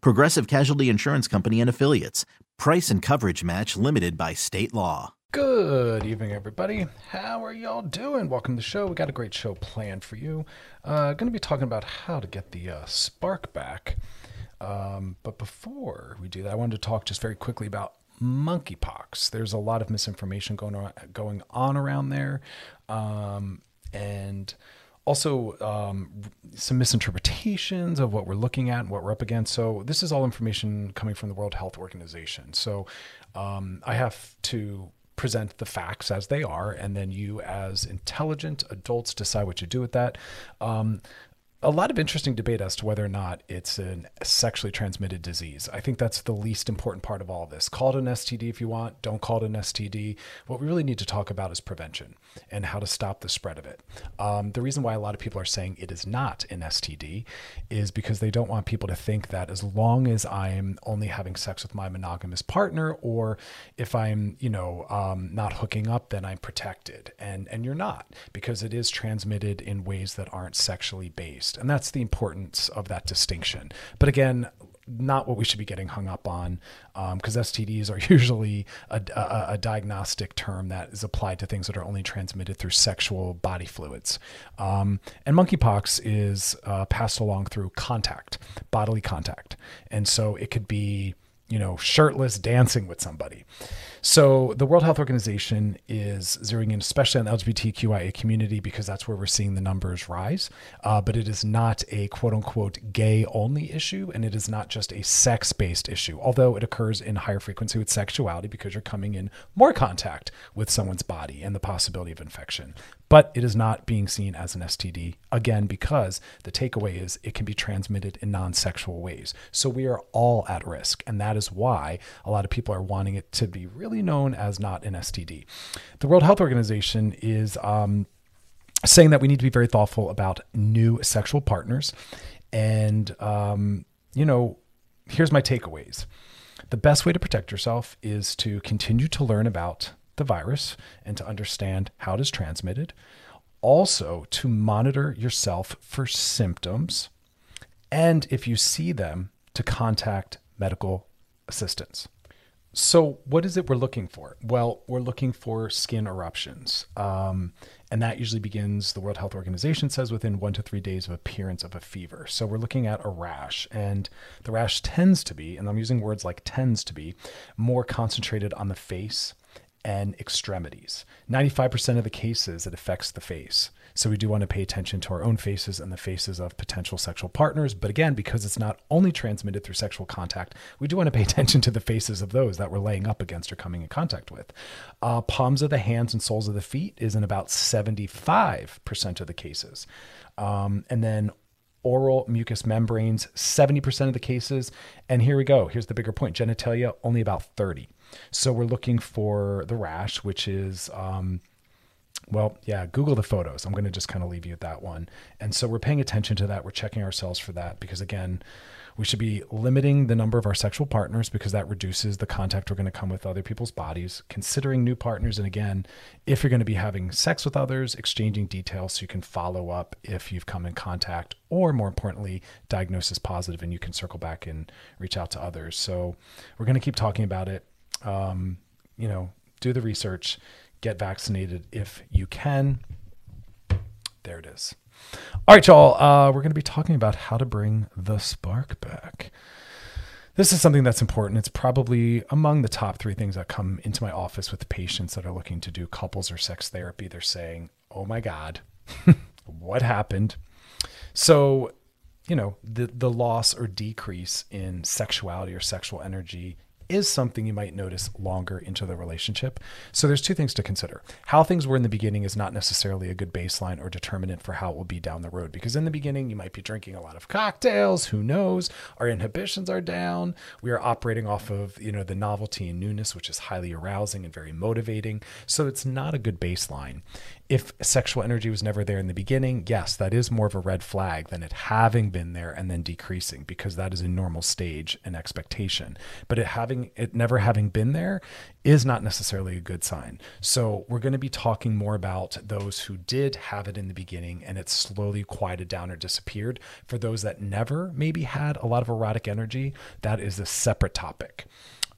Progressive Casualty Insurance Company and Affiliates. Price and coverage match limited by state law. Good evening, everybody. How are y'all doing? Welcome to the show. We got a great show planned for you. Uh, going to be talking about how to get the uh, spark back. Um, but before we do that, I wanted to talk just very quickly about monkeypox. There's a lot of misinformation going on, going on around there, um, and also um, some misinterpretations of what we're looking at and what we're up against. So this is all information coming from the World Health Organization. So um, I have to present the facts as they are, and then you, as intelligent adults, decide what you do with that. Um, a lot of interesting debate as to whether or not it's a sexually transmitted disease. I think that's the least important part of all this. Call it an STD if you want, don't call it an STD. What we really need to talk about is prevention and how to stop the spread of it. Um, the reason why a lot of people are saying it is not an STD is because they don't want people to think that as long as I'm only having sex with my monogamous partner, or if I'm, you know, um, not hooking up, then I'm protected. And and you're not because it is transmitted in ways that aren't sexually based. And that's the importance of that distinction. But again, not what we should be getting hung up on because um, STDs are usually a, a, a, diagnostic term that is applied to things that are only transmitted through sexual body fluids. Um, and monkeypox is uh, passed along through contact, bodily contact. And so it could be, you know, shirtless dancing with somebody. So the World Health Organization is zeroing in especially on the LGBTQIA community because that's where we're seeing the numbers rise. Uh, but it is not a quote unquote gay only issue, and it is not just a sex based issue, although it occurs in higher frequency with sexuality because you're coming in more contact with someone's body and the possibility of infection but it is not being seen as an STD again because the takeaway is it can be transmitted in non-sexual ways. So we are all at risk and that is why a lot of people are wanting it to be really known as not an STD. The World Health Organization is um, saying that we need to be very thoughtful about new sexual partners and um, you know, here's my takeaways. The best way to protect yourself is to continue to learn about the virus and to understand how it is transmitted. Also, to monitor yourself for symptoms. And if you see them, to contact medical assistance. So, what is it we're looking for? Well, we're looking for skin eruptions. Um, and that usually begins, the World Health Organization says, within one to three days of appearance of a fever. So, we're looking at a rash. And the rash tends to be, and I'm using words like tends to be, more concentrated on the face and extremities. 95% of the cases, it affects the face. So we do want to pay attention to our own faces and the faces of potential sexual partners. But again, because it's not only transmitted through sexual contact, we do want to pay attention to the faces of those that we're laying up against or coming in contact with. Uh, palms of the hands and soles of the feet is in about 75% of the cases. Um, and then oral mucous membranes, 70% of the cases. And here we go. Here's the bigger point genitalia, only about 30. So we're looking for the rash, which is, um, well, yeah, Google the photos. I'm going to just kind of leave you at that one. And so we're paying attention to that. We're checking ourselves for that because, again, we should be limiting the number of our sexual partners because that reduces the contact we're going to come with other people's bodies, considering new partners. And again, if you're going to be having sex with others, exchanging details so you can follow up if you've come in contact, or more importantly, diagnosis positive and you can circle back and reach out to others. So we're going to keep talking about it um, you know, do the research, get vaccinated if you can. There it is. All right, y'all. Uh, we're going to be talking about how to bring the spark back. This is something that's important. It's probably among the top three things that come into my office with patients that are looking to do couples or sex therapy. They're saying, Oh my God, what happened? So, you know, the, the loss or decrease in sexuality or sexual energy is something you might notice longer into the relationship. So there's two things to consider. How things were in the beginning is not necessarily a good baseline or determinant for how it will be down the road because in the beginning you might be drinking a lot of cocktails, who knows? Our inhibitions are down. We are operating off of, you know, the novelty and newness which is highly arousing and very motivating. So it's not a good baseline if sexual energy was never there in the beginning, yes, that is more of a red flag than it having been there and then decreasing because that is a normal stage and expectation. But it having it never having been there is not necessarily a good sign. So we're going to be talking more about those who did have it in the beginning and it slowly quieted down or disappeared. For those that never maybe had a lot of erotic energy, that is a separate topic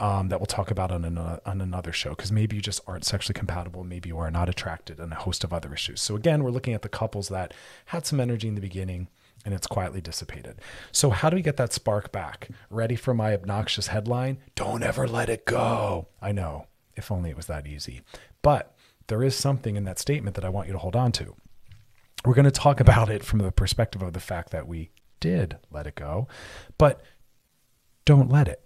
um, that we'll talk about on, an, on another show because maybe you just aren't sexually compatible, maybe you are not attracted, and a host of other issues. So, again, we're looking at the couples that had some energy in the beginning and it's quietly dissipated. So, how do we get that spark back? Ready for my obnoxious headline? Don't ever let it go. I know, if only it was that easy. But there is something in that statement that I want you to hold on to. We're going to talk about it from the perspective of the fact that we did let it go, but don't let it.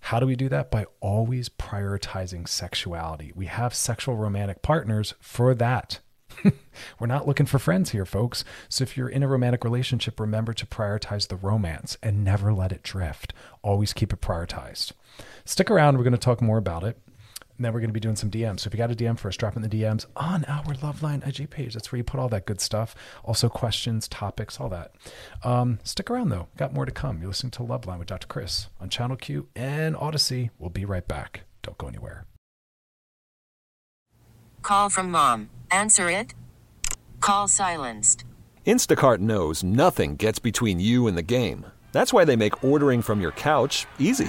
How do we do that? By always prioritizing sexuality. We have sexual romantic partners for that. We're not looking for friends here, folks. So if you're in a romantic relationship, remember to prioritize the romance and never let it drift. Always keep it prioritized. Stick around. We're going to talk more about it. And then we're going to be doing some DMs. So if you got a DM for us, drop in the DMs on our Loveline IG page. That's where you put all that good stuff. Also questions, topics, all that. Um, stick around though. Got more to come. You're listening to Loveline with Dr. Chris on Channel Q and Odyssey. We'll be right back. Don't go anywhere. Call from mom. Answer it. Call silenced. Instacart knows nothing gets between you and the game. That's why they make ordering from your couch easy.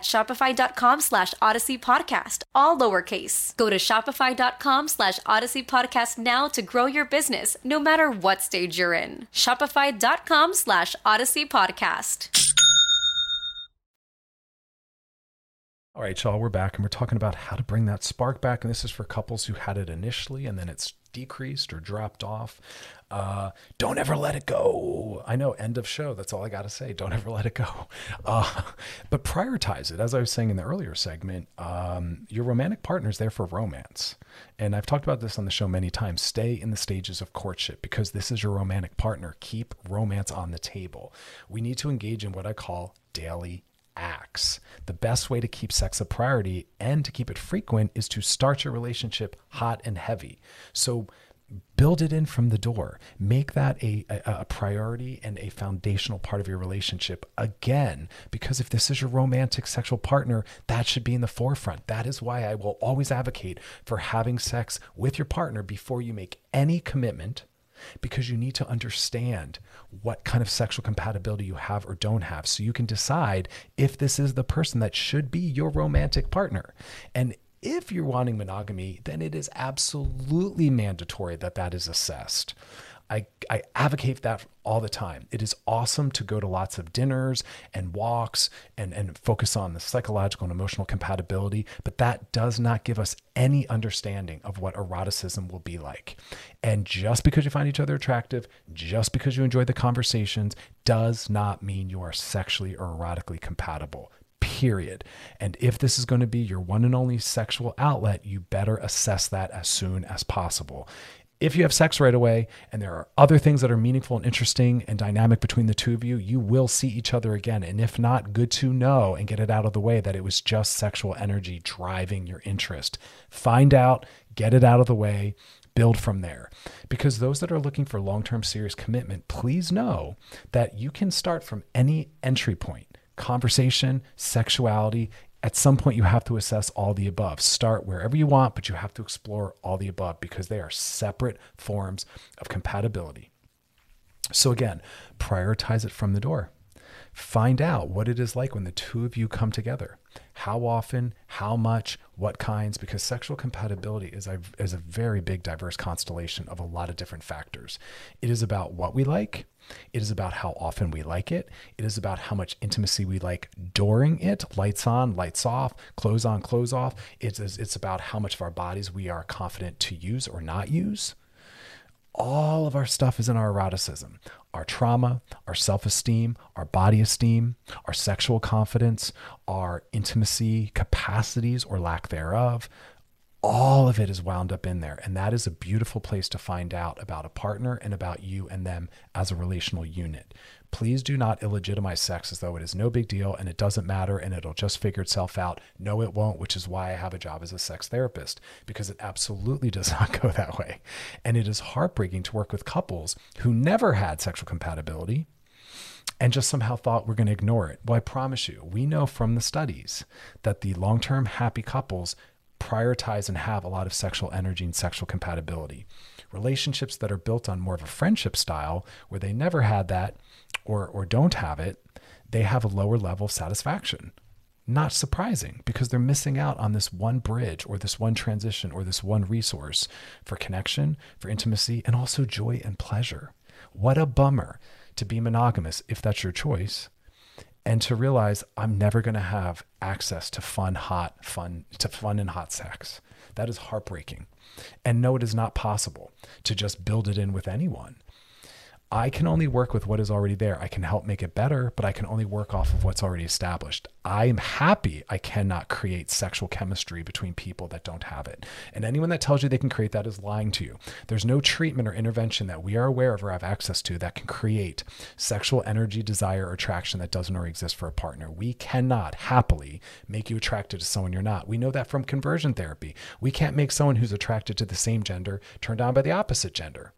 shopify.com slash odyssey podcast, all lowercase. Go to shopify.com slash odyssey podcast now to grow your business, no matter what stage you're in. Shopify.com slash odyssey podcast. All right, y'all, we're back and we're talking about how to bring that spark back. And this is for couples who had it initially and then it's decreased or dropped off. Uh, don't ever let it go. I know, end of show. That's all I got to say. Don't ever let it go. Uh, but prioritize it. As I was saying in the earlier segment, um, your romantic partner is there for romance. And I've talked about this on the show many times. Stay in the stages of courtship because this is your romantic partner. Keep romance on the table. We need to engage in what I call daily acts. The best way to keep sex a priority and to keep it frequent is to start your relationship hot and heavy. So build it in from the door. Make that a, a, a, priority and a foundational part of your relationship again, because if this is your romantic sexual partner, that should be in the forefront. That is why I will always advocate for having sex with your partner before you make any commitment because you need to understand what kind of sexual compatibility you have or don't have so you can decide if this is the person that should be your romantic partner. And if you're wanting monogamy, then it is absolutely mandatory that that is assessed. I, I advocate that all the time. It is awesome to go to lots of dinners and walks and, and focus on the psychological and emotional compatibility, but that does not give us any understanding of what eroticism will be like. And just because you find each other attractive, just because you enjoy the conversations, does not mean you are sexually or erotically compatible period. And if this is going to be your one and only sexual outlet, you better assess that as soon as possible if you have sex right away and there are other things that are meaningful and interesting and dynamic between the two of you, you will see each other again. And if not, good to know and get it out of the way that it was just sexual energy driving your interest. Find out, get it out of the way, build from there. Because those that are looking for long term serious commitment, please know that you can start from any entry point conversation, sexuality, at some point you have to assess all the above. Start wherever you want, but you have to explore all the above because they are separate forms of compatibility. So, again, prioritize it from the door. Find out what it is like when the two of you come together. How often, how much, what kinds, because sexual compatibility is a, is a very big, diverse constellation of a lot of different factors. It is about what we like, it is about how often we like it. It is about how much intimacy we like during it. Lights on, lights off, clothes on, clothes off. It's, it's about how much of our bodies we are confident to use or not use. All of our stuff is in our eroticism. Our trauma, our self esteem, our body esteem, our sexual confidence, our intimacy capacities or lack thereof, all of it is wound up in there. And that is a beautiful place to find out about a partner and about you and them as a relational unit. Please do not illegitimize sex as though it is no big deal and it doesn't matter and it'll just figure itself out. No, it won't, which is why I have a job as a sex therapist, because it absolutely does not go that way. And it is heartbreaking to work with couples who never had sexual compatibility and just somehow thought we're going to ignore it. Well, I promise you, we know from the studies that the long term happy couples prioritize and have a lot of sexual energy and sexual compatibility. Relationships that are built on more of a friendship style, where they never had that or, or don't have it, they have a lower level of satisfaction. Not surprising because they're missing out on this one bridge or this one transition or this one resource for connection, for intimacy, and also joy and pleasure. What a bummer to be monogamous if that's your choice and to realize I'm never going to have access to fun, hot, fun, to fun and hot sex. That is heartbreaking. And no, it is not possible to just build it in with anyone. I can only work with what is already there. I can help make it better, but I can only work off of what's already established. I am happy I cannot create sexual chemistry between people that don't have it. And anyone that tells you they can create that is lying to you. There's no treatment or intervention that we are aware of or have access to that can create sexual energy, desire, or attraction that doesn't already exist for a partner. We cannot happily make you attracted to someone you're not. We know that from conversion therapy. We can't make someone who's attracted to the same gender turned on by the opposite gender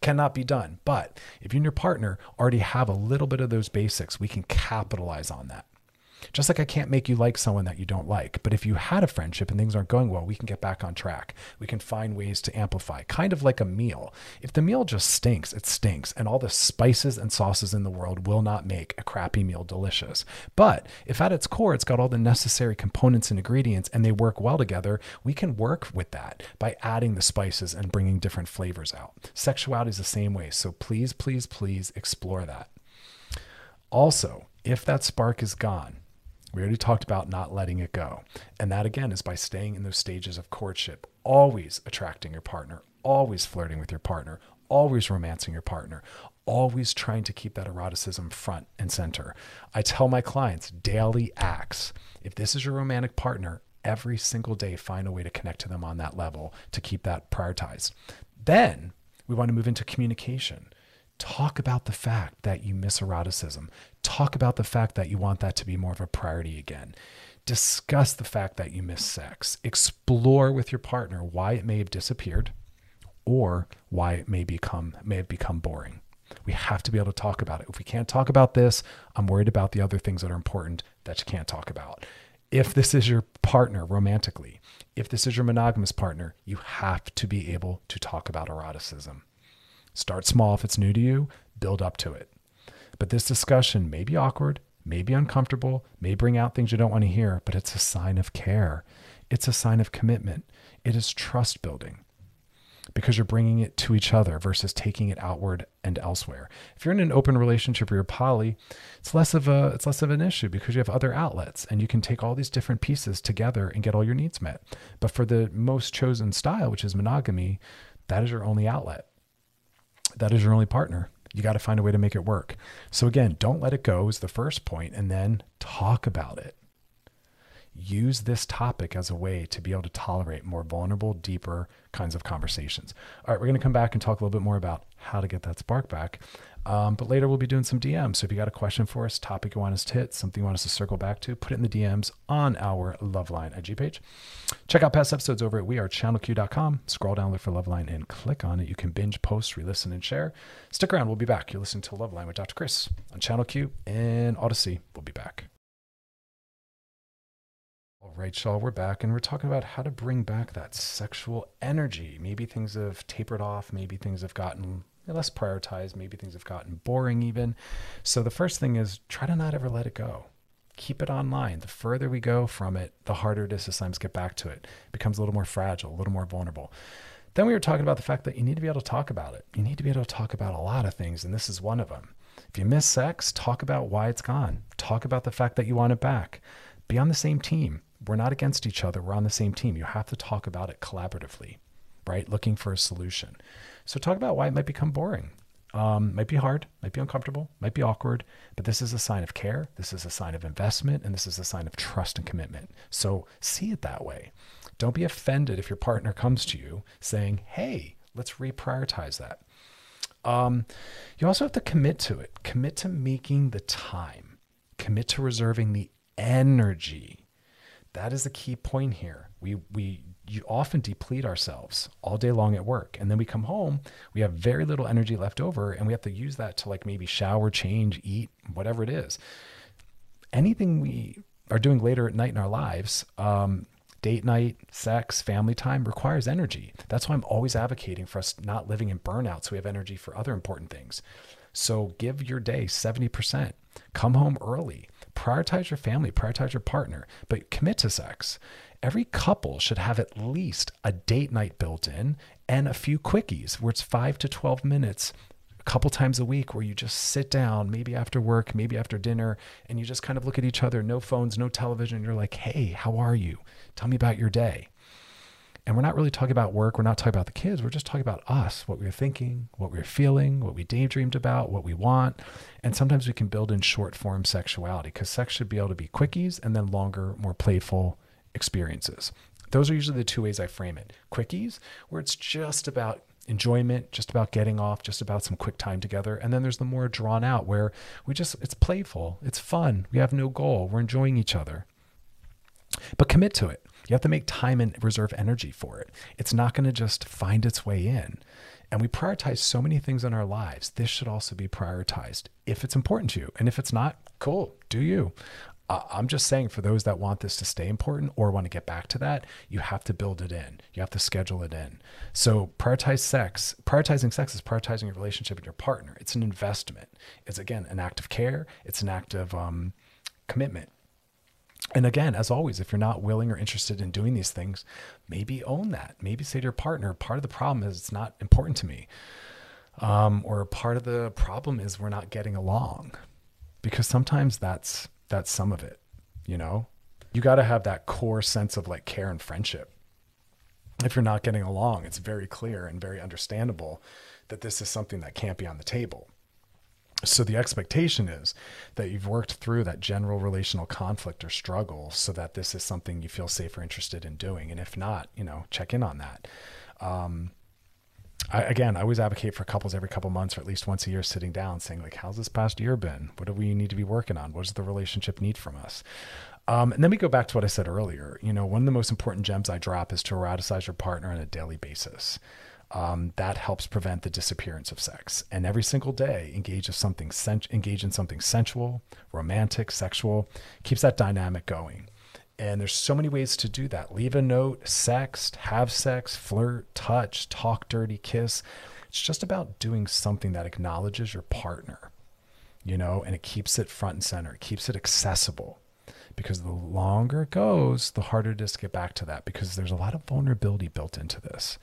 cannot be done. But if you and your partner already have a little bit of those basics, we can capitalize on that. Just like I can't make you like someone that you don't like. But if you had a friendship and things aren't going well, we can get back on track. We can find ways to amplify, kind of like a meal. If the meal just stinks, it stinks. And all the spices and sauces in the world will not make a crappy meal delicious. But if at its core, it's got all the necessary components and ingredients and they work well together, we can work with that by adding the spices and bringing different flavors out. Sexuality is the same way. So please, please, please explore that. Also, if that spark is gone, we already talked about not letting it go. And that again is by staying in those stages of courtship, always attracting your partner, always flirting with your partner, always romancing your partner, always trying to keep that eroticism front and center. I tell my clients daily acts. If this is your romantic partner, every single day find a way to connect to them on that level to keep that prioritized. Then we want to move into communication. Talk about the fact that you miss eroticism. Talk about the fact that you want that to be more of a priority again. Discuss the fact that you miss sex. Explore with your partner why it may have disappeared or why it may become may have become boring. We have to be able to talk about it. If we can't talk about this, I'm worried about the other things that are important that you can't talk about. If this is your partner romantically, if this is your monogamous partner, you have to be able to talk about eroticism. Start small if it's new to you, build up to it. But this discussion may be awkward, may be uncomfortable, may bring out things you don't want to hear, but it's a sign of care. It's a sign of commitment. It is trust building because you're bringing it to each other versus taking it outward and elsewhere. If you're in an open relationship or you're poly, it's less of a it's less of an issue because you have other outlets and you can take all these different pieces together and get all your needs met. But for the most chosen style, which is monogamy, that is your only outlet. That is your only partner. You got to find a way to make it work. So again, don't let it go is the first point and then talk about it use this topic as a way to be able to tolerate more vulnerable, deeper kinds of conversations. All right, we're going to come back and talk a little bit more about how to get that spark back. Um, but later we'll be doing some DMs. So if you got a question for us, topic you want us to hit, something you want us to circle back to, put it in the DMs on our Loveline IG page. Check out past episodes over at wearechannelq.com. Scroll down, look for Loveline, and click on it. You can binge, post, re-listen, and share. Stick around. We'll be back. You're listening to Loveline with Dr. Chris on Channel Q and Odyssey. We'll be back. All right, y'all, we're back and we're talking about how to bring back that sexual energy. Maybe things have tapered off, maybe things have gotten less prioritized, maybe things have gotten boring even. So the first thing is try to not ever let it go. Keep it online. The further we go from it, the harder it is to sometimes get back to it. It becomes a little more fragile, a little more vulnerable. Then we were talking about the fact that you need to be able to talk about it. You need to be able to talk about a lot of things, and this is one of them. If you miss sex, talk about why it's gone. Talk about the fact that you want it back. Be on the same team we're not against each other. We're on the same team. You have to talk about it collaboratively, right? Looking for a solution. So talk about why it might become boring. Um, might be hard, might be uncomfortable, might be awkward, but this is a sign of care. This is a sign of investment, and this is a sign of trust and commitment. So see it that way. Don't be offended if your partner comes to you saying, "Hey, let's reprioritize that." Um, you also have to commit to it. Commit to making the time. Commit to reserving the energy that is the key point here. We we you often deplete ourselves all day long at work. And then we come home we have very little energy left over and we have to use that to like maybe shower change eat whatever it is. Anything we are doing later at night in our lives um, date night sex family time requires energy. That's why i'm always advocating for us not living in burnout so we have energy for other important things. So give your day 70% come home early. Prioritize your family, prioritize your partner, but commit to sex. Every couple should have at least a date night built in and a few quickies where it's five to 12 minutes a couple times a week where you just sit down, maybe after work, maybe after dinner, and you just kind of look at each other, no phones, no television. You're like, hey, how are you? Tell me about your day. And we're not really talking about work. We're not talking about the kids. We're just talking about us, what we are thinking, what we are feeling, what we daydreamed about, what we want. And sometimes we can build in short form sexuality because sex should be able to be quickies and then longer, more playful experiences. Those are usually the two ways I frame it. Quickies, where it's just about enjoyment, just about getting off, just about some quick time together. And then there's the more drawn out where we just, it's playful, it's fun, we have no goal, we're enjoying each other. But commit to it. You have to make time and reserve energy for it. It's not going to just find its way in. And we prioritize so many things in our lives. This should also be prioritized if it's important to you. And if it's not, cool, do you. I'm just saying for those that want this to stay important or want to get back to that, you have to build it in. You have to schedule it in. So prioritize sex. Prioritizing sex is prioritizing your relationship with your partner. It's an investment. It's again an act of care. It's an act of um, commitment. And again, as always, if you're not willing or interested in doing these things, maybe own that. Maybe say to your partner, part of the problem is it's not important to me. Um, or part of the problem is we're not getting along. Because sometimes that's that's some of it, you know? You gotta have that core sense of like care and friendship. If you're not getting along, it's very clear and very understandable that this is something that can't be on the table. So the expectation is that you've worked through that general relational conflict or struggle so that this is something you feel safe or interested in doing. And if not, you know, check in on that. Um, I, again, I always advocate for couples every couple months or at least once a year sitting down saying like, how's this past year been? What do we need to be working on? What does the relationship need from us? Um, and then we go back to what I said earlier. You know, one of the most important gems I drop is to eroticize your partner on a daily basis. Um, that helps prevent the disappearance of sex. And every single day, engage in something sen- engage in something sensual, romantic, sexual, keeps that dynamic going. And there's so many ways to do that. Leave a note, sext, have sex, flirt, touch, talk dirty, kiss. It's just about doing something that acknowledges your partner, you know, and it keeps it front and center. It keeps it accessible because the longer it goes, the harder it is to get back to that because there's a lot of vulnerability built into this.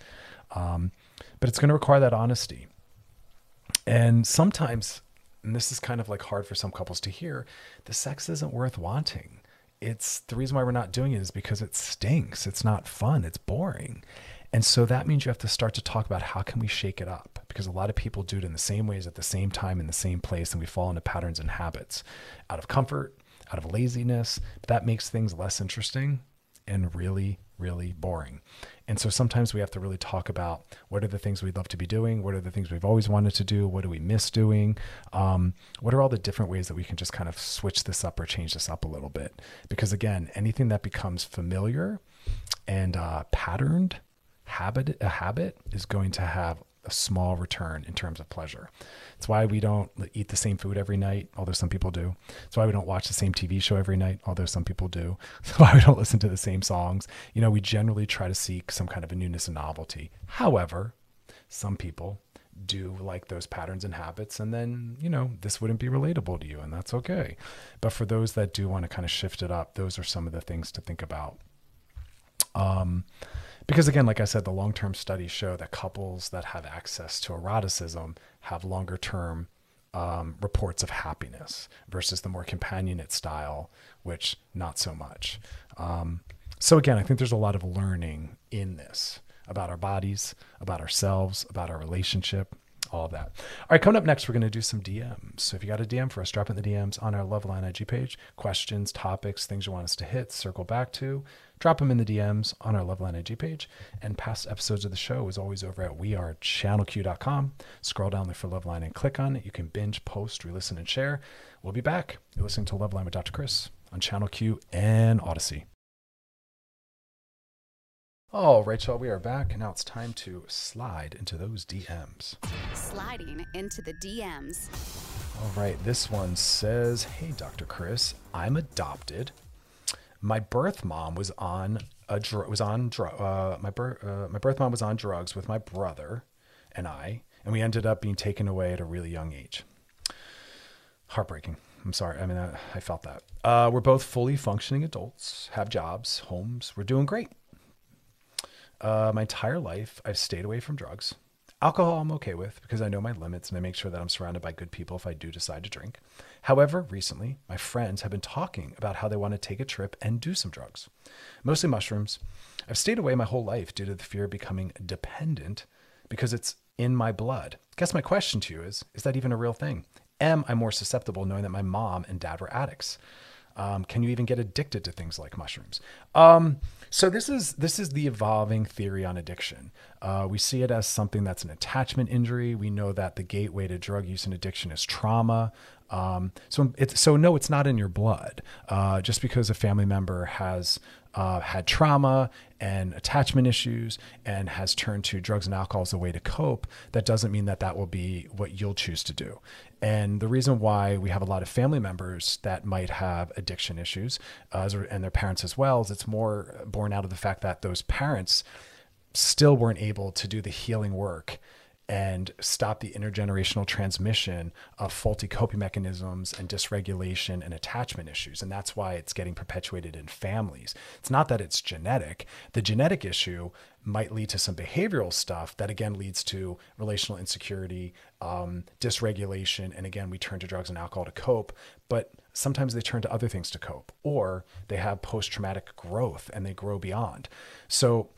Um, but it's going to require that honesty. And sometimes, and this is kind of like hard for some couples to hear, the sex isn't worth wanting. It's the reason why we're not doing it is because it stinks. It's not fun. It's boring. And so that means you have to start to talk about how can we shake it up? Because a lot of people do it in the same ways at the same time in the same place and we fall into patterns and habits out of comfort, out of laziness. That makes things less interesting and really, really boring. And so sometimes we have to really talk about what are the things we'd love to be doing? What are the things we've always wanted to do? What do we miss doing? Um, what are all the different ways that we can just kind of switch this up or change this up a little bit? Because again, anything that becomes familiar and uh, patterned habit, a habit is going to have a small return in terms of pleasure. It's why we don't eat the same food every night, although some people do. It's why we don't watch the same TV show every night, although some people do. It's why we don't listen to the same songs. You know, we generally try to seek some kind of a newness and novelty. However, some people do like those patterns and habits and then you know this wouldn't be relatable to you and that's okay but for those that do want to kind of shift it up those are some of the things to think about um because again like i said the long-term studies show that couples that have access to eroticism have longer term um, reports of happiness versus the more companionate style which not so much. Um, so again i think there's a lot of learning in this about our bodies about ourselves about our relationship all of that. All right, coming up next, we're going to do some DMs. So if you got a DM for us, drop in the DMs on our Loveline IG page. Questions, topics, things you want us to hit, circle back to, drop them in the DMs on our Loveline IG page. And past episodes of the show is always over at wearechannelq.com. Scroll down there for Loveline and click on it. You can binge, post, re-listen, and share. We'll be back. You're listening to Loveline with Dr. Chris on Channel Q and Odyssey. All right, y'all, we are back, and now it's time to slide into those DMs. Sliding into the DMs. All right, this one says, "Hey, Dr. Chris, I'm adopted. My birth mom was on a dr- was on dr- uh, my birth uh, my birth mom was on drugs with my brother and I, and we ended up being taken away at a really young age. Heartbreaking. I'm sorry. I mean, I, I felt that. Uh, we're both fully functioning adults, have jobs, homes. We're doing great. Uh, my entire life, I've stayed away from drugs. Alcohol, I'm okay with because I know my limits and I make sure that I'm surrounded by good people if I do decide to drink. However, recently, my friends have been talking about how they want to take a trip and do some drugs, mostly mushrooms. I've stayed away my whole life due to the fear of becoming dependent because it's in my blood. Guess my question to you is Is that even a real thing? Am I more susceptible knowing that my mom and dad were addicts? Um, can you even get addicted to things like mushrooms? Um, so this is this is the evolving theory on addiction. Uh, we see it as something that's an attachment injury. We know that the gateway to drug use and addiction is trauma. Um, so it's so no, it's not in your blood. Uh, just because a family member has uh, had trauma and attachment issues and has turned to drugs and alcohol as a way to cope, that doesn't mean that that will be what you'll choose to do. And the reason why we have a lot of family members that might have addiction issues uh, and their parents as well is it's more born out of the fact that those parents still weren't able to do the healing work and stop the intergenerational transmission of faulty coping mechanisms and dysregulation and attachment issues. And that's why it's getting perpetuated in families. It's not that it's genetic. The genetic issue might lead to some behavioral stuff that again leads to relational insecurity, um, dysregulation. And again, we turn to drugs and alcohol to cope. But sometimes they turn to other things to cope, or they have post traumatic growth and they grow beyond. So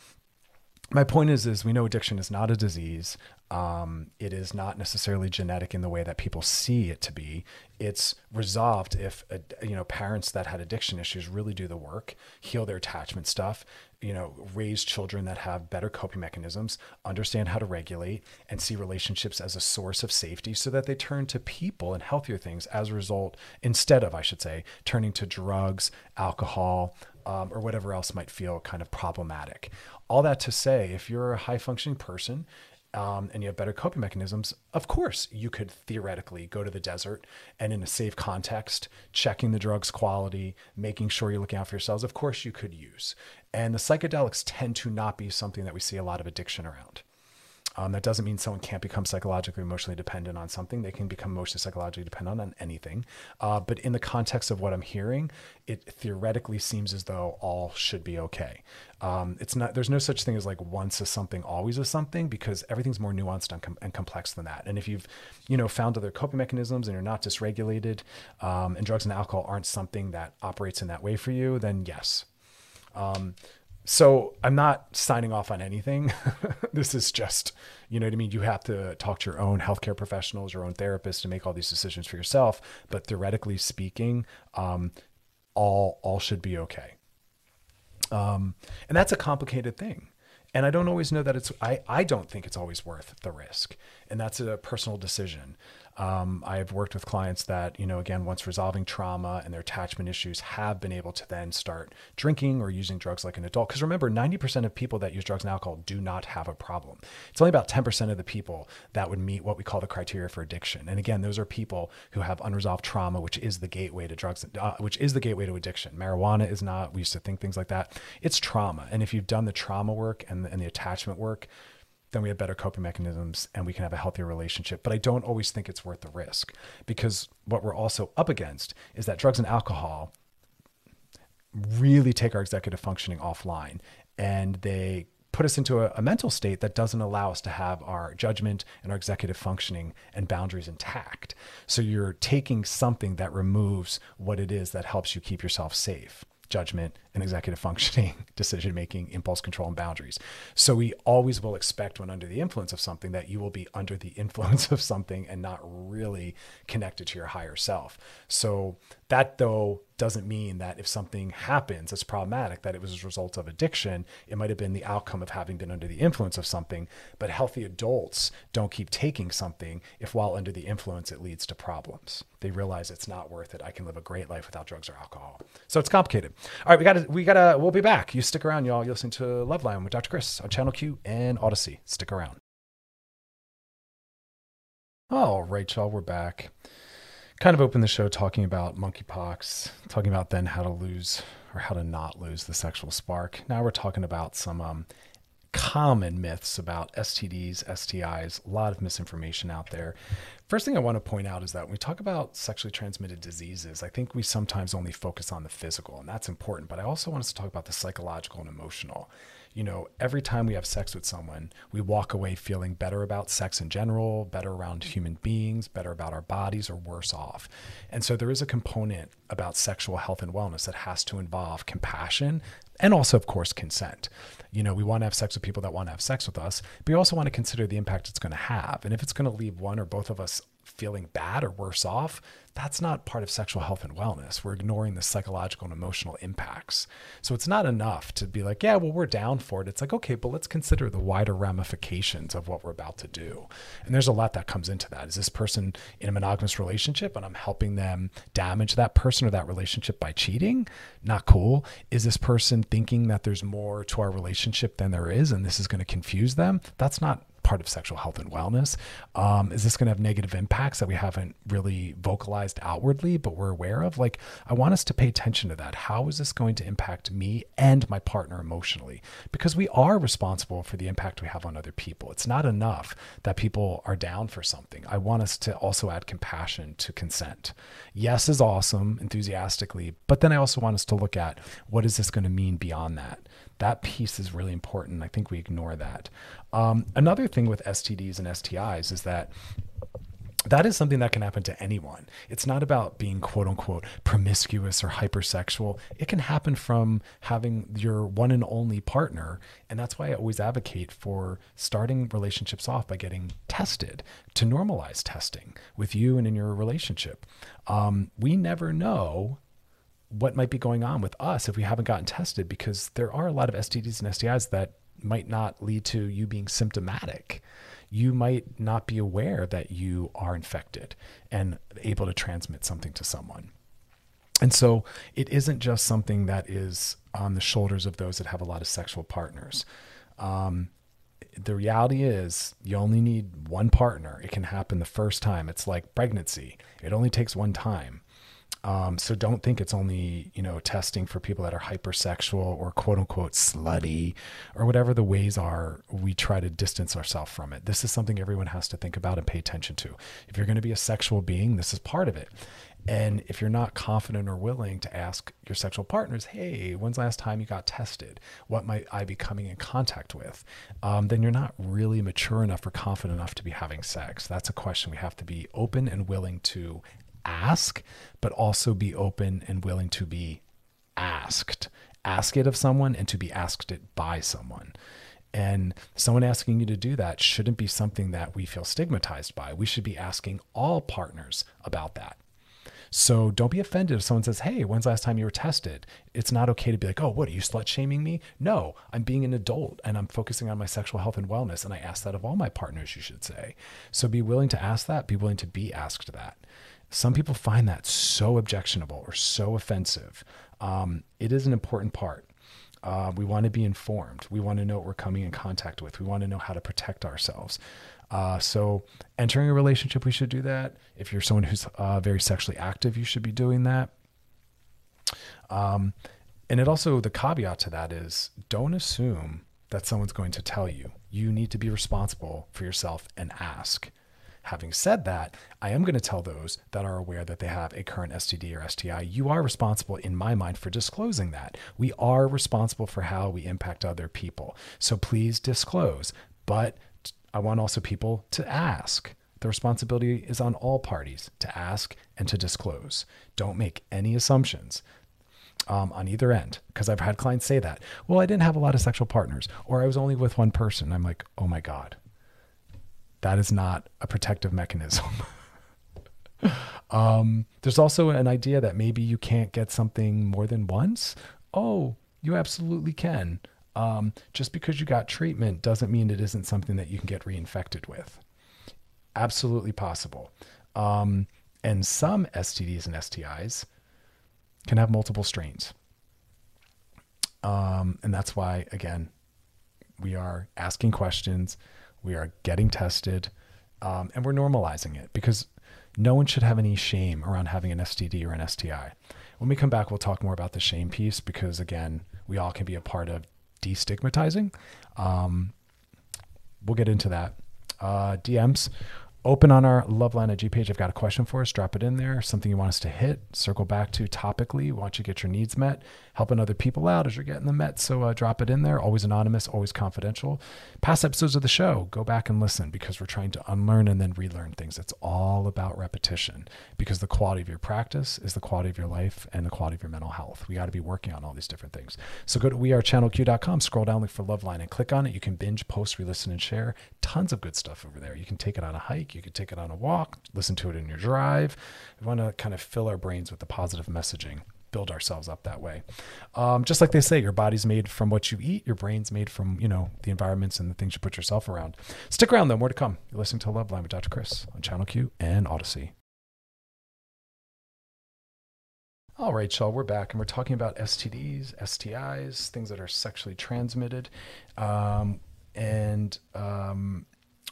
my point is is we know addiction is not a disease um, it is not necessarily genetic in the way that people see it to be it's resolved if you know parents that had addiction issues really do the work heal their attachment stuff you know raise children that have better coping mechanisms understand how to regulate and see relationships as a source of safety so that they turn to people and healthier things as a result instead of i should say turning to drugs alcohol um, or whatever else might feel kind of problematic. All that to say, if you're a high functioning person um, and you have better coping mechanisms, of course, you could theoretically go to the desert and in a safe context, checking the drug's quality, making sure you're looking out for yourselves, of course, you could use. And the psychedelics tend to not be something that we see a lot of addiction around. Um, that doesn't mean someone can't become psychologically, emotionally dependent on something. They can become emotionally, psychologically dependent on anything. Uh, but in the context of what I'm hearing, it theoretically seems as though all should be okay. Um, it's not. There's no such thing as like once a something, always a something, because everything's more nuanced and, com- and complex than that. And if you've, you know, found other coping mechanisms and you're not dysregulated, um, and drugs and alcohol aren't something that operates in that way for you, then yes. Um, so I'm not signing off on anything. this is just, you know what I mean? You have to talk to your own healthcare professionals, your own therapist to make all these decisions for yourself. But theoretically speaking, um, all all should be okay. Um, and that's a complicated thing. And I don't always know that it's I, I don't think it's always worth the risk. And that's a personal decision. Um, I've worked with clients that, you know, again, once resolving trauma and their attachment issues, have been able to then start drinking or using drugs like an adult. Because remember, 90% of people that use drugs and alcohol do not have a problem. It's only about 10% of the people that would meet what we call the criteria for addiction. And again, those are people who have unresolved trauma, which is the gateway to drugs, uh, which is the gateway to addiction. Marijuana is not. We used to think things like that. It's trauma. And if you've done the trauma work and the, and the attachment work, then we have better coping mechanisms and we can have a healthier relationship. But I don't always think it's worth the risk because what we're also up against is that drugs and alcohol really take our executive functioning offline and they put us into a, a, mental state that doesn't allow us to have our judgment and our executive functioning and boundaries intact. So you're taking something that removes what it is that helps you keep yourself safe judgment and executive functioning, decision making, impulse control, and boundaries. So we always will expect when under the influence of something that you will be under the influence of something and not really connected to your higher self. So that though doesn't mean that if something happens that's problematic, that it was a result of addiction. It might have been the outcome of having been under the influence of something. But healthy adults don't keep taking something if while under the influence it leads to problems. They realize it's not worth it. I can live a great life without drugs or alcohol. So it's complicated. All right, we got we gotta we'll be back. You stick around, y'all. You listen to Loveline with Dr. Chris on Channel Q and Odyssey. Stick around. All right, y'all, we're back. Kind of opened the show talking about monkeypox, talking about then how to lose or how to not lose the sexual spark. Now we're talking about some um, common myths about STDs, STIs, a lot of misinformation out there. First thing I want to point out is that when we talk about sexually transmitted diseases, I think we sometimes only focus on the physical, and that's important. But I also want us to talk about the psychological and emotional you know, every time we have sex with someone, we walk away feeling better about sex in general, better around human beings, better about our bodies, or worse off. And so there is a component about sexual health and wellness that has to involve compassion and also, of course, consent. You know, we want to have sex with people that want to have sex with us, but we also want to consider the impact it's going to have. And if it's going to leave one or both of us feeling bad or worse off, that's not part of sexual health and wellness. We're ignoring the psychological and emotional impacts. So it's not enough to be like, yeah, well, we're down for it. It's like, okay, but let's consider the wider ramifications of what we're about to do. And there's a lot that comes into that. Is this person in a monogamous relationship and I'm helping them damage that person or that relationship by cheating? Not cool. Is this person thinking that there's more to our relationship than there is and this is going to confuse them? That's not part of sexual health and wellness. Um, is this going to have negative impacts that we haven't really vocalized outwardly, but we're aware of? Like, I want us to pay attention to that. How is this going to impact me and my partner emotionally? Because we are responsible for the impact we have on other people. It's not enough that people are down for something. I want us to also add compassion to consent. Yes is awesome, enthusiastically, but then I also want us to look at what is this going to mean beyond that? That piece is really important. I think we ignore that. Um, another thing with STDs and STIs is that that is something that can happen to anyone. It's not about being quote unquote promiscuous or hypersexual. It can happen from having your one and only partner. And that's why I always advocate for starting relationships off by getting tested to normalize testing with you and in your relationship. Um, we never know what might be going on with us if we haven't gotten tested because there are a lot of STDs and STIs that might not lead to you being symptomatic you might not be aware that you are infected and able to transmit something to someone. And so it isn't just something that is on the shoulders of those that have a lot of sexual partners. Um, the reality is, you only need one partner. It can happen the first time. It's like pregnancy, it only takes one time. Um, so don't think it's only you know testing for people that are hypersexual or quote unquote slutty or whatever the ways are. We try to distance ourselves from it. This is something everyone has to think about and pay attention to. If you're going to be a sexual being, this is part of it. And if you're not confident or willing to ask your sexual partners, hey, when's the last time you got tested? What might I be coming in contact with? Um, then you're not really mature enough or confident enough to be having sex. That's a question we have to be open and willing to ask, but also be open and willing to be asked. Ask it of someone and to be asked it by someone. And someone asking you to do that shouldn't be something that we feel stigmatized by. We should be asking all partners about that. So don't be offended if someone says, Hey, when's the last time you were tested? It's not okay to be like, Oh, what are you slut shaming me? No, I'm being an adult and I'm focusing on my sexual health and wellness. And I ask that of all my partners, you should say. So be willing to ask that, be willing to be asked that. Some people find that so objectionable or so offensive. Um, it is an important part. Uh, we want to be informed. We want to know what we're coming in contact with. We want to know how to protect ourselves. Uh, so, entering a relationship, we should do that. If you're someone who's uh, very sexually active, you should be doing that. Um, and it also, the caveat to that is don't assume that someone's going to tell you. You need to be responsible for yourself and ask. Having said that, I am going to tell those that are aware that they have a current STD or STI, you are responsible, in my mind, for disclosing that. We are responsible for how we impact other people. So please disclose. But I want also people to ask. The responsibility is on all parties to ask and to disclose. Don't make any assumptions. Um, on either end, because I've had clients say that. Well, I didn't have a lot of sexual partners, or I was only with one person. I'm like, oh my God, that is not a protective mechanism. um, there's also an idea that maybe you can't get something more than once. Oh, you absolutely can. Um, just because you got treatment doesn't mean it isn't something that you can get reinfected with. Absolutely possible. Um, and some STDs and STIs can have multiple strains. Um, and that's why, again, we are asking questions we are getting tested, um, and we're normalizing it because no one should have any shame around having an STD or an STI. When we come back, we'll talk more about the shame piece because, again, we all can be a part of destigmatizing. Um, we'll get into that. Uh, DMs open on our Loveline IG page. I've got a question for us. Drop it in there. Something you want us to hit. Circle back to topically. Want you to get your needs met. Helping other people out as you're getting them met. So uh, drop it in there. Always anonymous. Always confidential. Past episodes of the show. Go back and listen because we're trying to unlearn and then relearn things. It's all about repetition because the quality of your practice is the quality of your life and the quality of your mental health. We got to be working on all these different things. So go to wearechannelq.com. Scroll down, look for Loveline, and click on it. You can binge, post, re-listen, and share. Tons of good stuff over there. You can take it on a hike you could take it on a walk, listen to it in your drive. We want to kind of fill our brains with the positive messaging, build ourselves up that way. Um, just like they say, your body's made from what you eat, your brain's made from, you know, the environments and the things you put yourself around. Stick around though, more to come. You're listening to Loveline with Dr. Chris on Channel Q and Audacy. All right, y'all, we're back and we're talking about STDs, STIs, things that are sexually transmitted. Um, and um,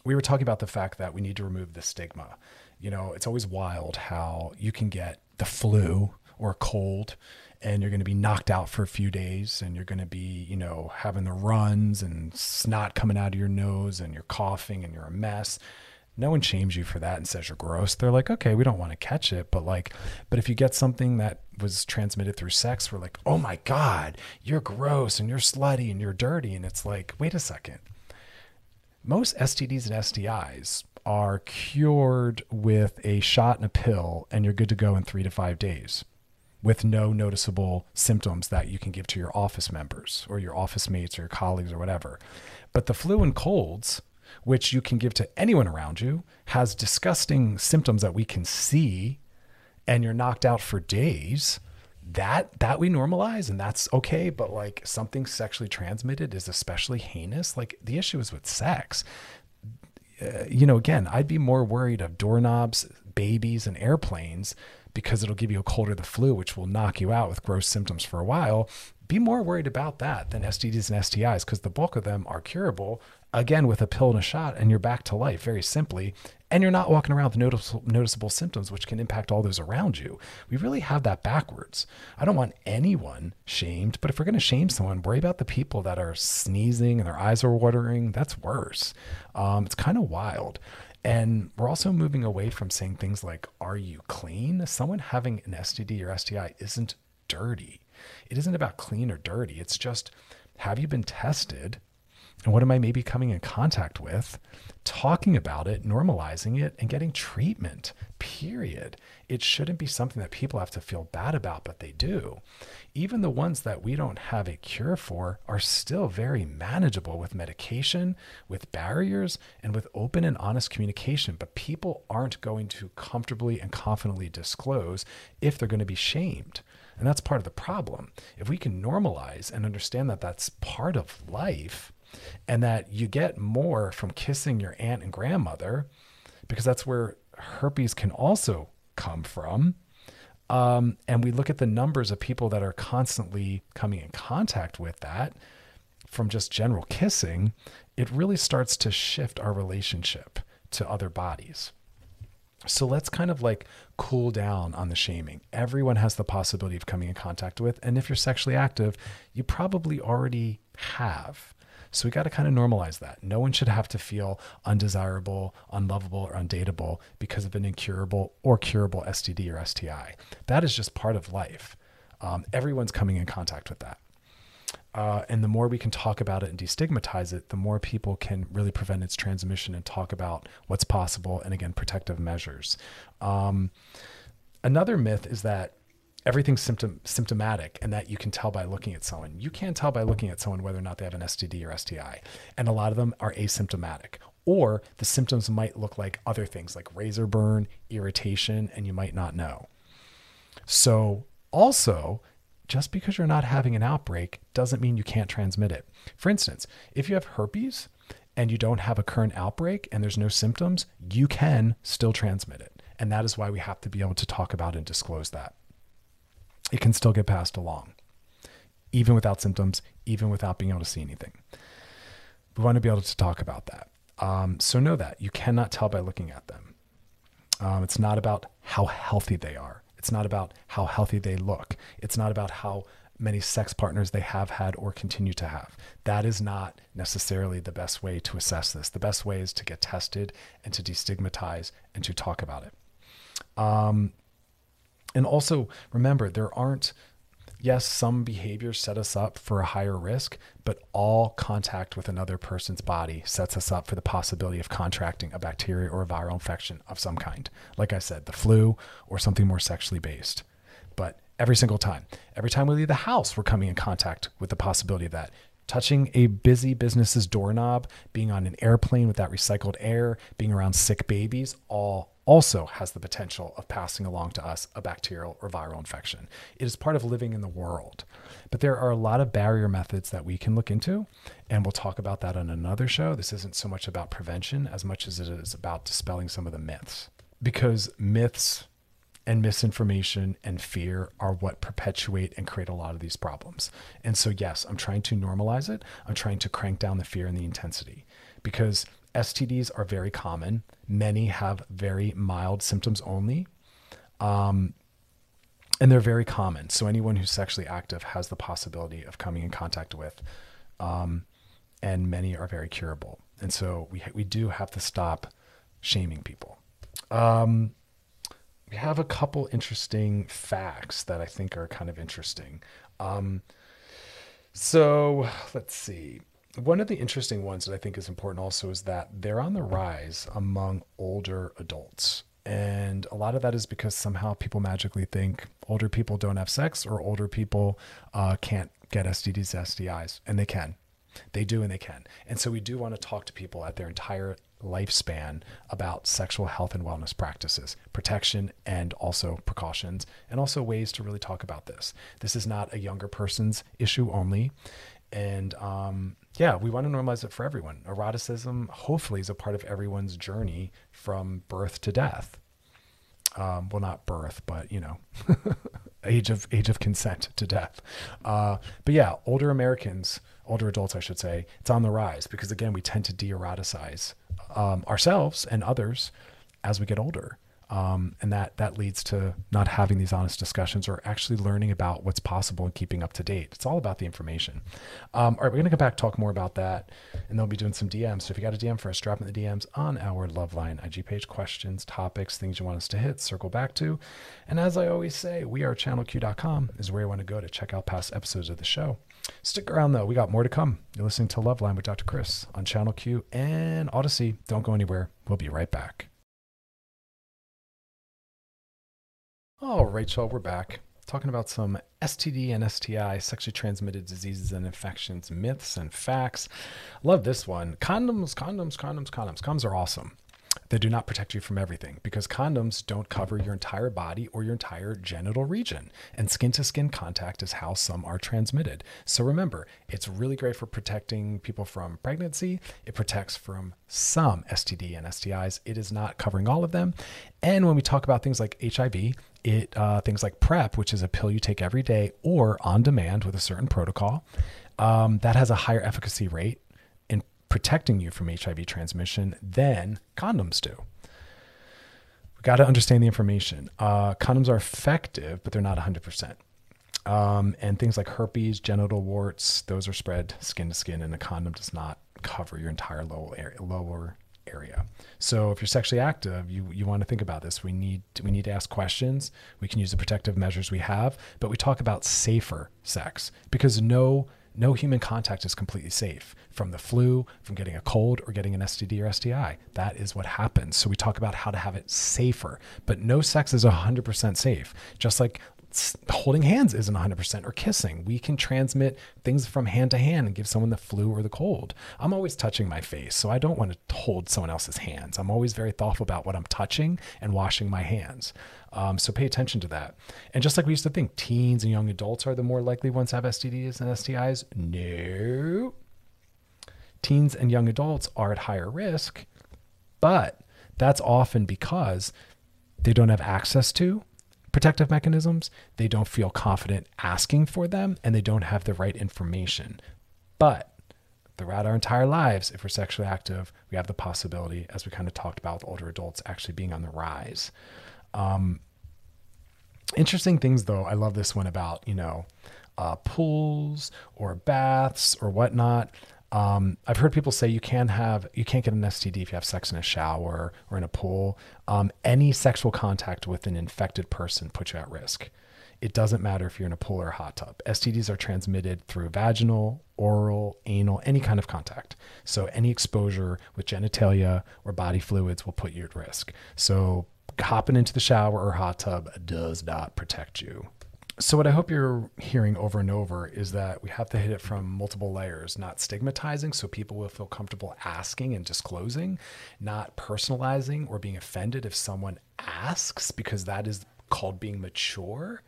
we were talking about the fact that we need to remove the stigma. You know, it's always wild how you can get the flu or a cold and you're going to be knocked out for a few days and you're going to be, you know, having the runs and snot coming out of your nose and you're coughing and you're a mess. No one shames you for that and says you're gross. They're like, okay, we don't want to catch it. But like, but if you get something that was transmitted through sex, we're like, oh my God, you're gross and you're slutty and you're dirty. And it's like, wait a second most STDs and STIs are cured with a shot and a pill, and you're good to go in three to five days with no noticeable symptoms that you can give to your office members or your office mates or your colleagues or whatever. But the flu and colds, which you can give to anyone around you, has disgusting symptoms that we can see, and you're knocked out for days. That that we normalize and that's okay, but like something sexually transmitted is especially heinous. Like the issue is with sex. Uh, you know, again, I'd be more worried of doorknobs, babies, and airplanes because it'll give you a cold or the flu, which will knock you out with gross symptoms for a while. Be more worried about that than STDs and STIs because the bulk of them are curable, again, with a pill and a shot, and you're back to life very simply. And you're not walking around with noticeable, noticeable symptoms, which can impact all those around you. We really have that backwards. I don't want anyone shamed, but if we're going to shame someone, worry about the people that are sneezing and their eyes are watering. That's worse. Um, it's kind of wild. And we're also moving away from saying things like, Are you clean? Someone having an STD or STI isn't dirty. It isn't about clean or dirty. It's just, Have you been tested? And what am I maybe coming in contact with? Talking about it, normalizing it, and getting treatment, period. It shouldn't be something that people have to feel bad about, but they do. Even the ones that we don't have a cure for are still very manageable with medication, with barriers, and with open and honest communication. But people aren't going to comfortably and confidently disclose if they're going to be shamed. And that's part of the problem. If we can normalize and understand that that's part of life, and that you get more from kissing your aunt and grandmother because that's where herpes can also come from. Um, and we look at the numbers of people that are constantly coming in contact with that from just general kissing, it really starts to shift our relationship to other bodies. So let's kind of like cool down on the shaming. Everyone has the possibility of coming in contact with. And if you're sexually active, you probably already have. So we got to kind of normalize that. No one should have to feel undesirable, unlovable, or undateable because of an incurable or curable STD or STI. That is just part of life. Um, everyone's coming in contact with that. Uh, and the more we can talk about it and destigmatize it, the more people can really prevent its transmission and talk about what's possible and again, protective measures. Um, another myth is that everything's symptom symptomatic and that you can tell by looking at someone. You can't tell by looking at someone whether or not they have an STD or STI. And a lot of them are asymptomatic. Or the symptoms might look like other things like razor burn, irritation, and you might not know. So, also, just because you're not having an outbreak doesn't mean you can't transmit it. For instance, if you have herpes and you don't have a current outbreak and there's no symptoms, you can still transmit it. And that is why we have to be able to talk about and disclose that it can still get passed along, even without symptoms, even without being able to see anything. We want to be able to talk about that. Um, so know that you cannot tell by looking at them. Um, it's not about how healthy they are. It's not about how healthy they look. It's not about how many sex partners they have had or continue to have. That is not necessarily the best way to assess this. The best way is to get tested and to destigmatize and to talk about it. Um, and also remember, there aren't, yes, some behaviors set us up for a higher risk, but all contact with another person's body sets us up for the possibility of contracting a bacteria or a viral infection of some kind. Like I said, the flu or something more sexually based. But every single time, every time we leave the house, we're coming in contact with the possibility of that touching a busy business's doorknob, being on an airplane with that recycled air, being around sick babies, all also has the potential of passing along to us a bacterial or viral infection. It is part of living in the world. But there are a lot of barrier methods that we can look into, and we'll talk about that on another show. This isn't so much about prevention as much as it is about dispelling some of the myths. Because myths and misinformation and fear are what perpetuate and create a lot of these problems. And so, yes, I'm trying to normalize it. I'm trying to crank down the fear and the intensity because STDs are very common. Many have very mild symptoms only. Um, and they're very common. So anyone who's sexually active has the possibility of coming in contact with, um, and many are very curable. And so we we do have to stop shaming people. Um, we have a couple interesting facts that I think are kind of interesting. Um, so let's see. One of the interesting ones that I think is important also is that they're on the rise among older adults. And a lot of that is because somehow people magically think older people don't have sex or older people uh, can't get STDs, STIs, and they can. They do and they can. And so we do want to talk to people at their entire lifespan about sexual health and wellness practices, protection, and also precautions, and also ways to really talk about this. This is not a younger person's issue only. And um, yeah, we want to normalize it for everyone. Eroticism, hopefully, is a part of everyone's journey from birth to death. Um, well, not birth, but you know, age of age of consent to death. Uh, but yeah, older Americans, older adults, I should say, it's on the rise because again, we tend to de-eroticize um, ourselves and others as we get older. Um, and that that leads to not having these honest discussions or actually learning about what's possible and keeping up to date. It's all about the information. Um, all right, we're gonna come back talk more about that, and they'll be doing some DMs. So if you got a DM for us, drop in the DMs on our Loveline IG page. Questions, topics, things you want us to hit, circle back to. And as I always say, we are channelq.com is where you want to go to check out past episodes of the show. Stick around though, we got more to come. You're listening to Loveline with Dr. Chris on Channel Q and Audacy. Don't go anywhere. We'll be right back. All right, y'all, we're back talking about some STD and STI, sexually transmitted diseases and infections, myths and facts. Love this one. Condoms, condoms, condoms, condoms. Condoms are awesome. They do not protect you from everything because condoms don't cover your entire body or your entire genital region. And skin to skin contact is how some are transmitted. So remember, it's really great for protecting people from pregnancy. It protects from some STD and STIs. It is not covering all of them. And when we talk about things like HIV, it uh, things like PrEP, which is a pill you take every day or on demand with a certain protocol, um, that has a higher efficacy rate protecting you from HIV transmission than condoms do. We got to understand the information. Uh, condoms are effective, but they're not 100%. Um, and things like herpes, genital warts, those are spread skin to skin, and a condom does not cover your entire lower area, lower area. So if you're sexually active, you you want to think about this. We need to, we need to ask questions. We can use the protective measures we have, but we talk about safer sex because no no human contact is completely safe from the flu, from getting a cold, or getting an STD or STI. That is what happens. So we talk about how to have it safer, but no sex is 100% safe. Just like holding hands isn't 100% or kissing. We can transmit things from hand to hand and give someone the flu or the cold. I'm always touching my face, so I don't want to hold someone else's hands. I'm always very thoughtful about what I'm touching and washing my hands. Um, so pay attention to that. And just like we used to think, teens and young adults are the more likely ones to have STDs and STIs. No. Teens and young adults are at higher risk, but that's often because they don't have access to protective mechanisms, they don't feel confident asking for them, and they don't have the right information. But throughout our entire lives, if we're sexually active, we have the possibility, as we kind of talked about older adults, actually being on the rise. Um, interesting things, though. I love this one about, you know, uh, pools or baths or whatnot. Um, I've heard people say you can have you can't get an STD if you have sex in a shower or in a pool. Um, any sexual contact with an infected person puts you at risk. It doesn't matter if you're in a pool or a hot tub. STDs are transmitted through vaginal, oral, anal, any kind of contact. So any exposure with genitalia or body fluids will put you at risk. So hopping into the shower or hot tub does not protect you. So, what I hope you're hearing over and over is that we have to hit it from multiple layers, not stigmatizing so people will feel comfortable asking and disclosing, not personalizing or being offended if someone asks, because that is called being mature.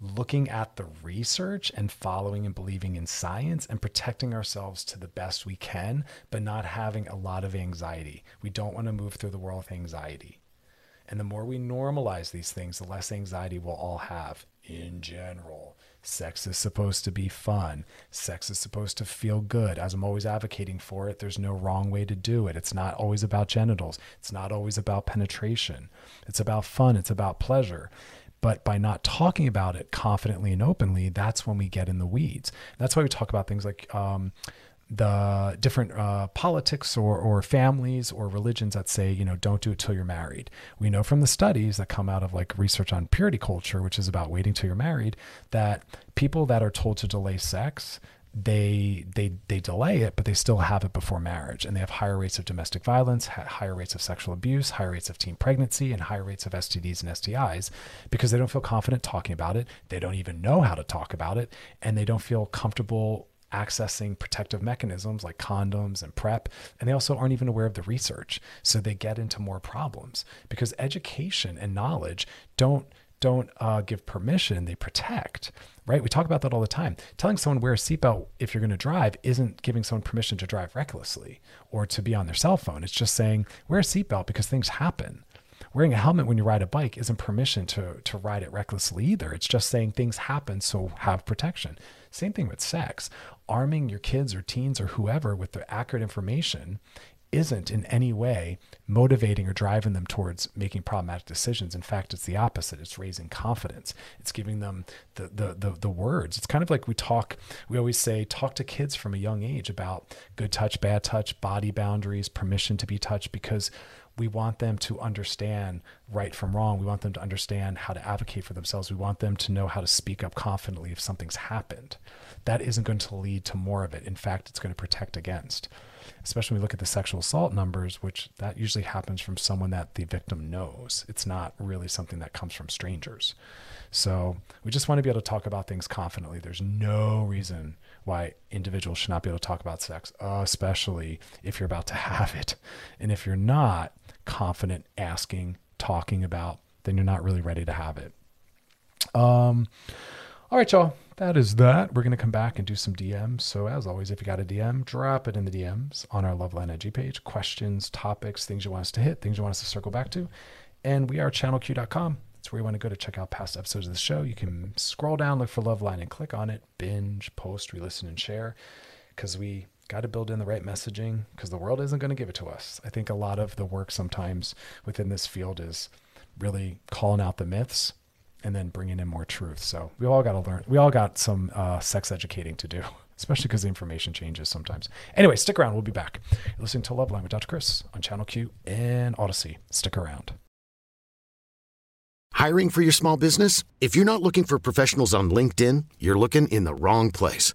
Looking at the research and following and believing in science and protecting ourselves to the best we can, but not having a lot of anxiety. We don't want to move through the world with anxiety. And the more we normalize these things, the less anxiety we'll all have in general. Sex is supposed to be fun. Sex is supposed to feel good. As I'm always advocating for it, there's no wrong way to do it. It's not always about genitals, it's not always about penetration. It's about fun, it's about pleasure. But by not talking about it confidently and openly, that's when we get in the weeds. That's why we talk about things like, um, the different uh, politics or, or families or religions that say, you know, don't do it till you're married. We know from the studies that come out of like research on purity culture, which is about waiting till you're married, that people that are told to delay sex, they they they delay it, but they still have it before marriage, and they have higher rates of domestic violence, higher rates of sexual abuse, higher rates of teen pregnancy, and higher rates of STDs and STIs because they don't feel confident talking about it. They don't even know how to talk about it, and they don't feel comfortable accessing protective mechanisms like condoms and PrEP, and they also aren't even aware of the research. So they get into more problems because education and knowledge don't don't uh, give permission; they protect. Right? We talk about that all the time. Telling someone wear a seatbelt if you're going to drive isn't giving someone permission to drive recklessly or to be on their cell phone. It's just saying wear a seatbelt because things happen. Wearing a helmet when you ride a bike isn't permission to to ride it recklessly either. It's just saying things happen, so have protection. Same thing with sex. Arming your kids or teens or whoever with the accurate information isn't in any way motivating or driving them towards making problematic decisions. In fact, it's the opposite. It's raising confidence. It's giving them the, the the the, words. It's kind of like we talk. We always say talk to kids from a young age about good touch, bad touch, body boundaries, permission to be touched, because we want them to understand right from wrong. We want them to understand how to advocate for themselves. We want them to know how to speak up confidently if something's happened. That isn't going to lead to more of it. In fact, it's going to protect against. Especially when we look at the sexual assault numbers, which that usually happens from someone that the victim knows. It's not really something that comes from strangers. So we just want to be able to talk about things confidently. There's no reason why individuals should not be able to talk about sex, especially if you're about to have it. And if you're not, confident asking, talking about, then you're not really ready to have it. Um, all right, y'all. That is that. We're going to come back and do some DMs. So, as always, if you got a DM, drop it in the DMs on our Loveline IG page. Questions, topics, things you want us to hit, things you want us to circle back to. And we are channelq.com. That's where you want to go to check out past episodes of the show. You can scroll down, look for Loveline, and click on it, binge, post, re listen, and share because we got to build in the right messaging because the world isn't going to give it to us. I think a lot of the work sometimes within this field is really calling out the myths and then bringing in more truth. So we all got to learn. We all got some uh, sex educating to do, especially because the information changes sometimes. Anyway, stick around. We'll be back. You're listening to Loveline with Dr. Chris on Channel Q and Audacy. Stick around. Hiring for your small business? If you're not looking for professionals on LinkedIn, you're looking in the wrong place.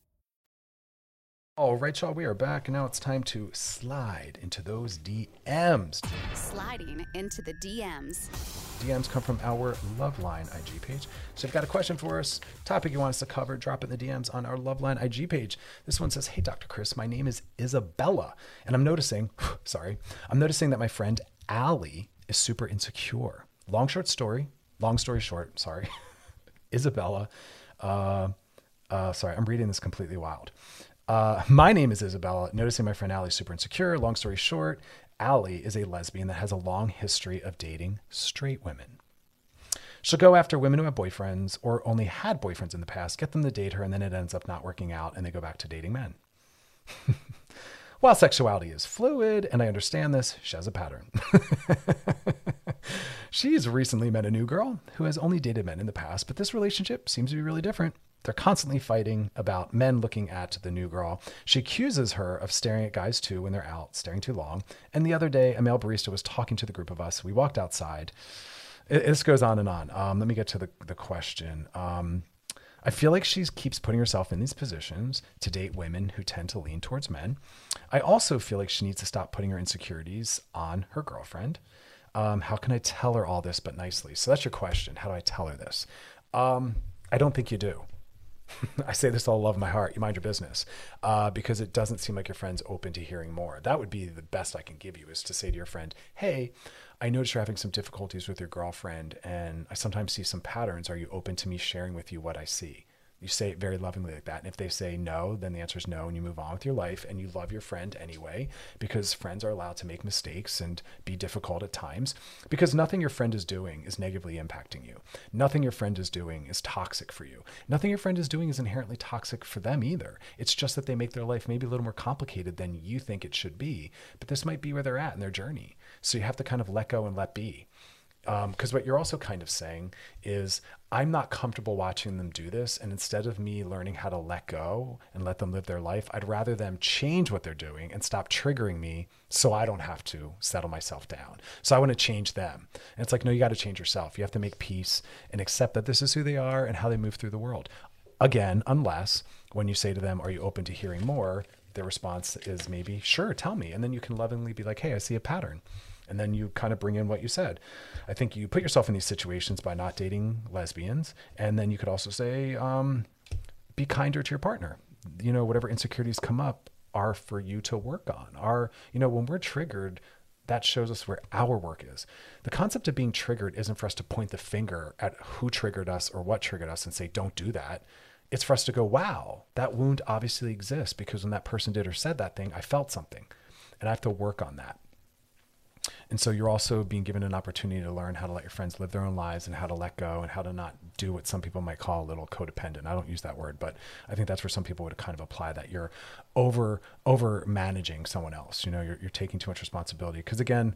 All right, y'all, we are back. and Now it's time to slide into those DMs. Sliding into the DMs. DMs come from our Loveline IG page. So if you've got a question for us, topic you want us to cover, drop it in the DMs on our Loveline IG page. This one says, Hey, Dr. Chris, my name is Isabella. And I'm noticing, sorry, I'm noticing that my friend Allie is super insecure. Long, short story, long story short, sorry. Isabella, uh, uh, sorry, I'm reading this completely wild. Uh, my name is Isabella. Noticing my friend Allie is super insecure. Long story short, Allie is a lesbian that has a long history of dating straight women. She'll go after women who have boyfriends or only had boyfriends in the past, get them to date her, and then it ends up not working out and they go back to dating men. While sexuality is fluid, and I understand this, she has a pattern. She's recently met a new girl who has only dated men in the past, but this relationship seems to be really different. They're constantly fighting about men looking at the new girl. She accuses her of staring at guys too when they're out, staring too long. And the other day, a male barista was talking to the group of us. We walked outside. It, this goes on and on. Um, let me get to the, the question. Um, I feel like she keeps putting herself in these positions to date women who tend to lean towards men. I also feel like she needs to stop putting her insecurities on her girlfriend. Um, how can I tell her all this but nicely? So that's your question. How do I tell her this? Um, I don't think you do. I say this all love my heart. You mind your business uh, because it doesn't seem like your friend's open to hearing more. That would be the best I can give you is to say to your friend, Hey, I notice you're having some difficulties with your girlfriend, and I sometimes see some patterns. Are you open to me sharing with you what I see? You say it very lovingly like that. And if they say no, then the answer is no, and you move on with your life and you love your friend anyway, because friends are allowed to make mistakes and be difficult at times, because nothing your friend is doing is negatively impacting you. Nothing your friend is doing is toxic for you. Nothing your friend is doing is inherently toxic for them either. It's just that they make their life maybe a little more complicated than you think it should be, but this might be where they're at in their journey. So you have to kind of let go and let be. Because um, what you're also kind of saying is, I'm not comfortable watching them do this. And instead of me learning how to let go and let them live their life, I'd rather them change what they're doing and stop triggering me so I don't have to settle myself down. So I want to change them. And it's like, no, you got to change yourself. You have to make peace and accept that this is who they are and how they move through the world. Again, unless when you say to them, Are you open to hearing more? Their response is maybe, Sure, tell me. And then you can lovingly be like, Hey, I see a pattern and then you kind of bring in what you said. I think you put yourself in these situations by not dating lesbians, and then you could also say, um, be kinder to your partner. You know, whatever insecurities come up are for you to work on. Are you know when we're triggered, that shows us where our work is. The concept of being triggered isn't for us to point the finger at who triggered us or what triggered us and say, don't do that. It's for us to go, wow, that wound obviously exists because when that person did or said that thing, I felt something. And I have to work on that. And so you're also being given an opportunity to learn how to let your friends live their own lives and how to let go and how to not do what some people might call a little codependent. I don't use that word, but I think that's where some people would kind of apply that you're over over managing someone else. You know, you're, you're taking too much responsibility because again,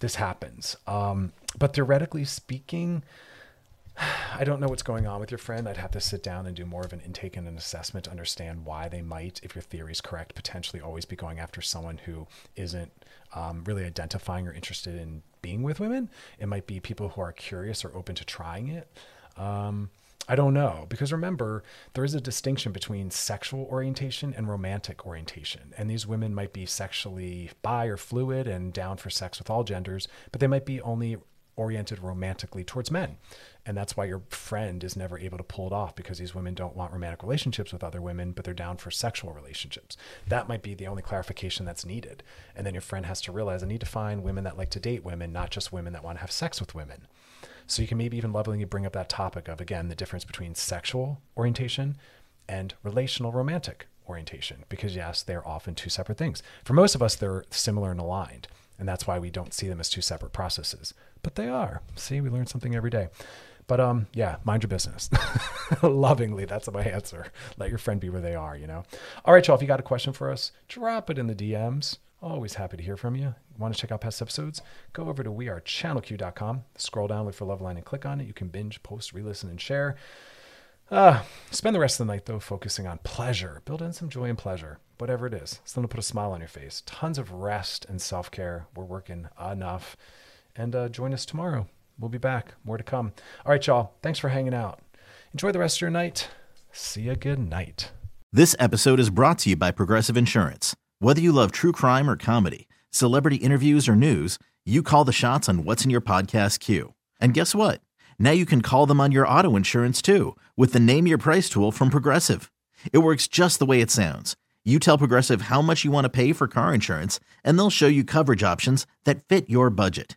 this happens. Um, but theoretically speaking, I don't know what's going on with your friend. I'd have to sit down and do more of an intake and an assessment to understand why they might, if your theory is correct, potentially always be going after someone who isn't um, really identifying or interested in being with women. It might be people who are curious or open to trying it. Um, I don't know because remember there is a distinction between sexual orientation and romantic orientation. And these women might be sexually bi or fluid and down for sex with all genders, but they might be only oriented romantically towards men. And that's why your friend is never able to pull it off because these women don't want romantic relationships with other women, but they're down for sexual relationships. That might be the only clarification that's needed. And then your friend has to realize I need to find women that like to date women, not just women that want to have sex with women. So you can maybe even lovingly bring up that topic of, again, the difference between sexual orientation and relational romantic orientation, because yes, they're often two separate things. For most of us, they're similar and aligned. And that's why we don't see them as two separate processes. But they are. See, we learn something every day. But um, yeah, mind your business. Lovingly, that's my answer. Let your friend be where they are, you know. All right, y'all. If you got a question for us, drop it in the DMs. Always happy to hear from you. Want to check out past episodes? Go over to wearechannelq.com. Scroll down, look for Loveline, and click on it. You can binge, post, re-listen, and share. Uh, spend the rest of the night though focusing on pleasure. Build in some joy and pleasure, whatever it is. Something to put a smile on your face. Tons of rest and self care. We're working enough. And uh, join us tomorrow. We'll be back. More to come. All right, y'all. Thanks for hanging out. Enjoy the rest of your night. See you good night. This episode is brought to you by Progressive Insurance. Whether you love true crime or comedy, celebrity interviews or news, you call the shots on what's in your podcast queue. And guess what? Now you can call them on your auto insurance too with the Name Your Price tool from Progressive. It works just the way it sounds. You tell Progressive how much you want to pay for car insurance, and they'll show you coverage options that fit your budget.